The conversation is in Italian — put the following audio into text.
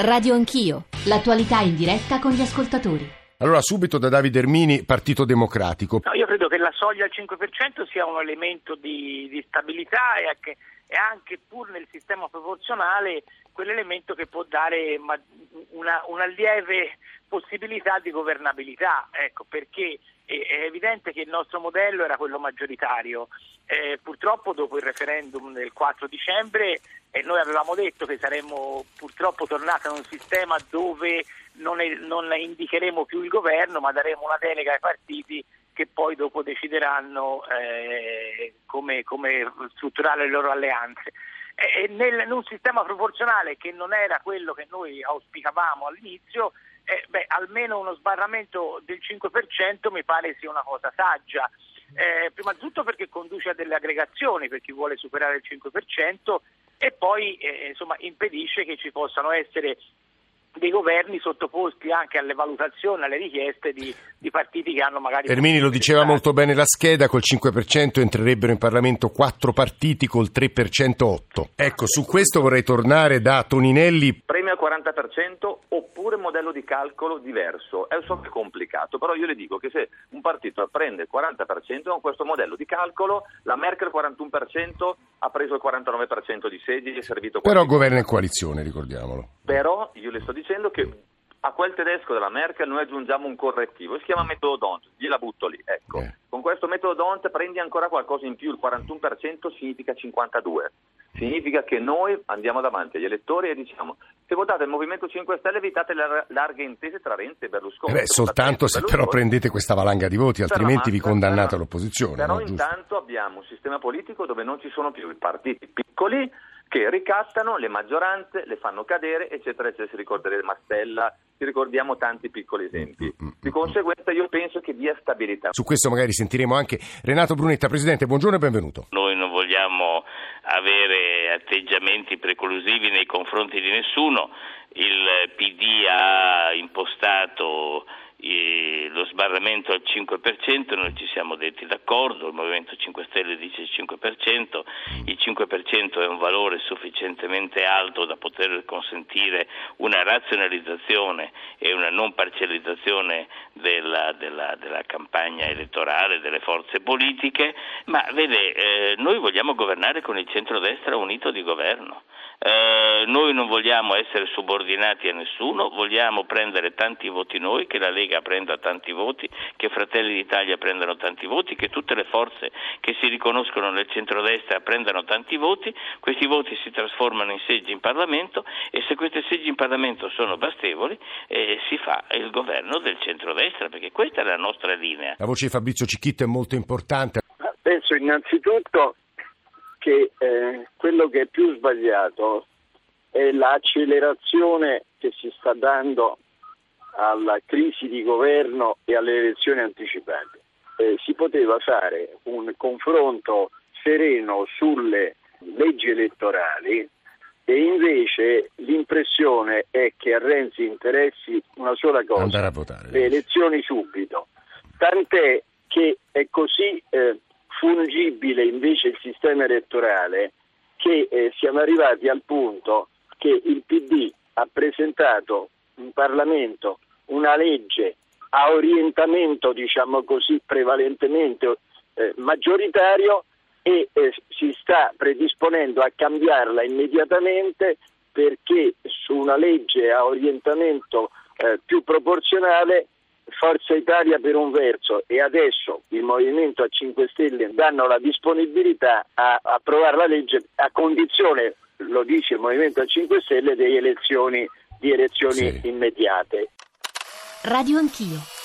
Radio Anch'io, l'attualità in diretta con gli ascoltatori. Allora, subito da Davide Ermini, Partito Democratico. No, io credo che la soglia al 5% sia un elemento di, di stabilità e anche, e anche, pur nel sistema proporzionale quell'elemento che può dare una, una lieve possibilità di governabilità, ecco, perché è evidente che il nostro modello era quello maggioritario. Eh, purtroppo dopo il referendum del 4 dicembre eh, noi avevamo detto che saremmo purtroppo tornati a un sistema dove non, è, non indicheremo più il governo ma daremo una delega ai partiti che poi dopo decideranno eh, come, come, strutturare le loro alleanze. E nel, in un sistema proporzionale che non era quello che noi auspicavamo all'inizio, eh, beh, almeno uno sbarramento del 5% mi pare sia una cosa saggia. Eh, prima di tutto perché conduce a delle aggregazioni per chi vuole superare il 5% e poi eh, insomma, impedisce che ci possano essere dei governi sottoposti anche alle valutazioni, alle richieste di, di partiti che hanno magari... Ermini lo diceva molto bene la scheda, col 5% entrerebbero in Parlamento 4 partiti, col 3% 8. Ecco, su questo vorrei tornare da Toninelli. Premio al 40% oppure modello di calcolo diverso. È un po' complicato, però io le dico che se un partito prende il 40% con questo modello di calcolo, la Merkel 41% ha preso il 49% di seggi e è servito... Però governa in coalizione, ricordiamolo. Però io le sto dicendo che a quel tedesco della Merkel noi aggiungiamo un correttivo, si chiama metodo D'Hondt, gliela butto lì, ecco. Eh. Con questo metodo D'Hondt prendi ancora qualcosa in più, il 41% significa 52. Significa che noi andiamo davanti agli elettori e diciamo se votate il Movimento 5 Stelle evitate le larghe intese tra Renzi e Berlusconi. Eh beh, soltanto se però prendete questa valanga di voti, altrimenti vi condannate all'opposizione. Però no? intanto abbiamo un sistema politico dove non ci sono più i partiti piccoli che ricattano le maggioranze, le fanno cadere, eccetera, eccetera. Si ricorderete Mastella, ci ricordiamo tanti piccoli esempi. Mm, mm, Di conseguenza io penso che dia stabilità. Su questo magari sentiremo anche Renato Brunetta. Presidente, buongiorno e benvenuto. Noi avere atteggiamenti preclusivi nei confronti di nessuno. Il PD ha impostato lo sbarramento al 5%, noi ci siamo detti d'accordo, il Movimento 5 Stelle dice il 5%, il 5% è un valore sufficientemente alto da poter consentire una razionalizzazione e una non parcializzazione della, della, della campagna elettorale, delle forze politiche, ma vede, eh, noi vogliamo governare con il centrodestra unito di governo. Eh, noi non vogliamo essere subordinati a nessuno, vogliamo prendere tanti voti noi, che la Lega prenda tanti voti, che Fratelli d'Italia prendano tanti voti, che tutte le forze che si riconoscono nel centrodestra prendano tanti voti, questi voti si trasformano in seggi in Parlamento e se questi seggi in Parlamento sono bastevoli eh, si fa il governo del centrodestra, perché questa è la nostra linea. La voce di Fabrizio Cicchitto è molto importante. Penso innanzitutto che eh, quello che è più sbagliato è l'accelerazione che si sta dando alla crisi di governo e alle elezioni anticipate. Eh, si poteva fare un confronto sereno sulle leggi elettorali e invece l'impressione è che a Renzi interessi una sola cosa, le elezioni subito. Tant'è che è così eh, fungibile invece il sistema elettorale che eh, siamo arrivati al punto che il PD ha presentato in Parlamento una legge a orientamento, diciamo così, prevalentemente eh, maggioritario e eh, si sta predisponendo a cambiarla immediatamente perché su una legge a orientamento eh, più proporzionale Forza Italia per un verso e adesso il Movimento a 5 Stelle danno la disponibilità a approvare la legge a condizione, lo dice il Movimento a 5 Stelle, di elezioni, di elezioni sì. immediate. Radio Anch'io.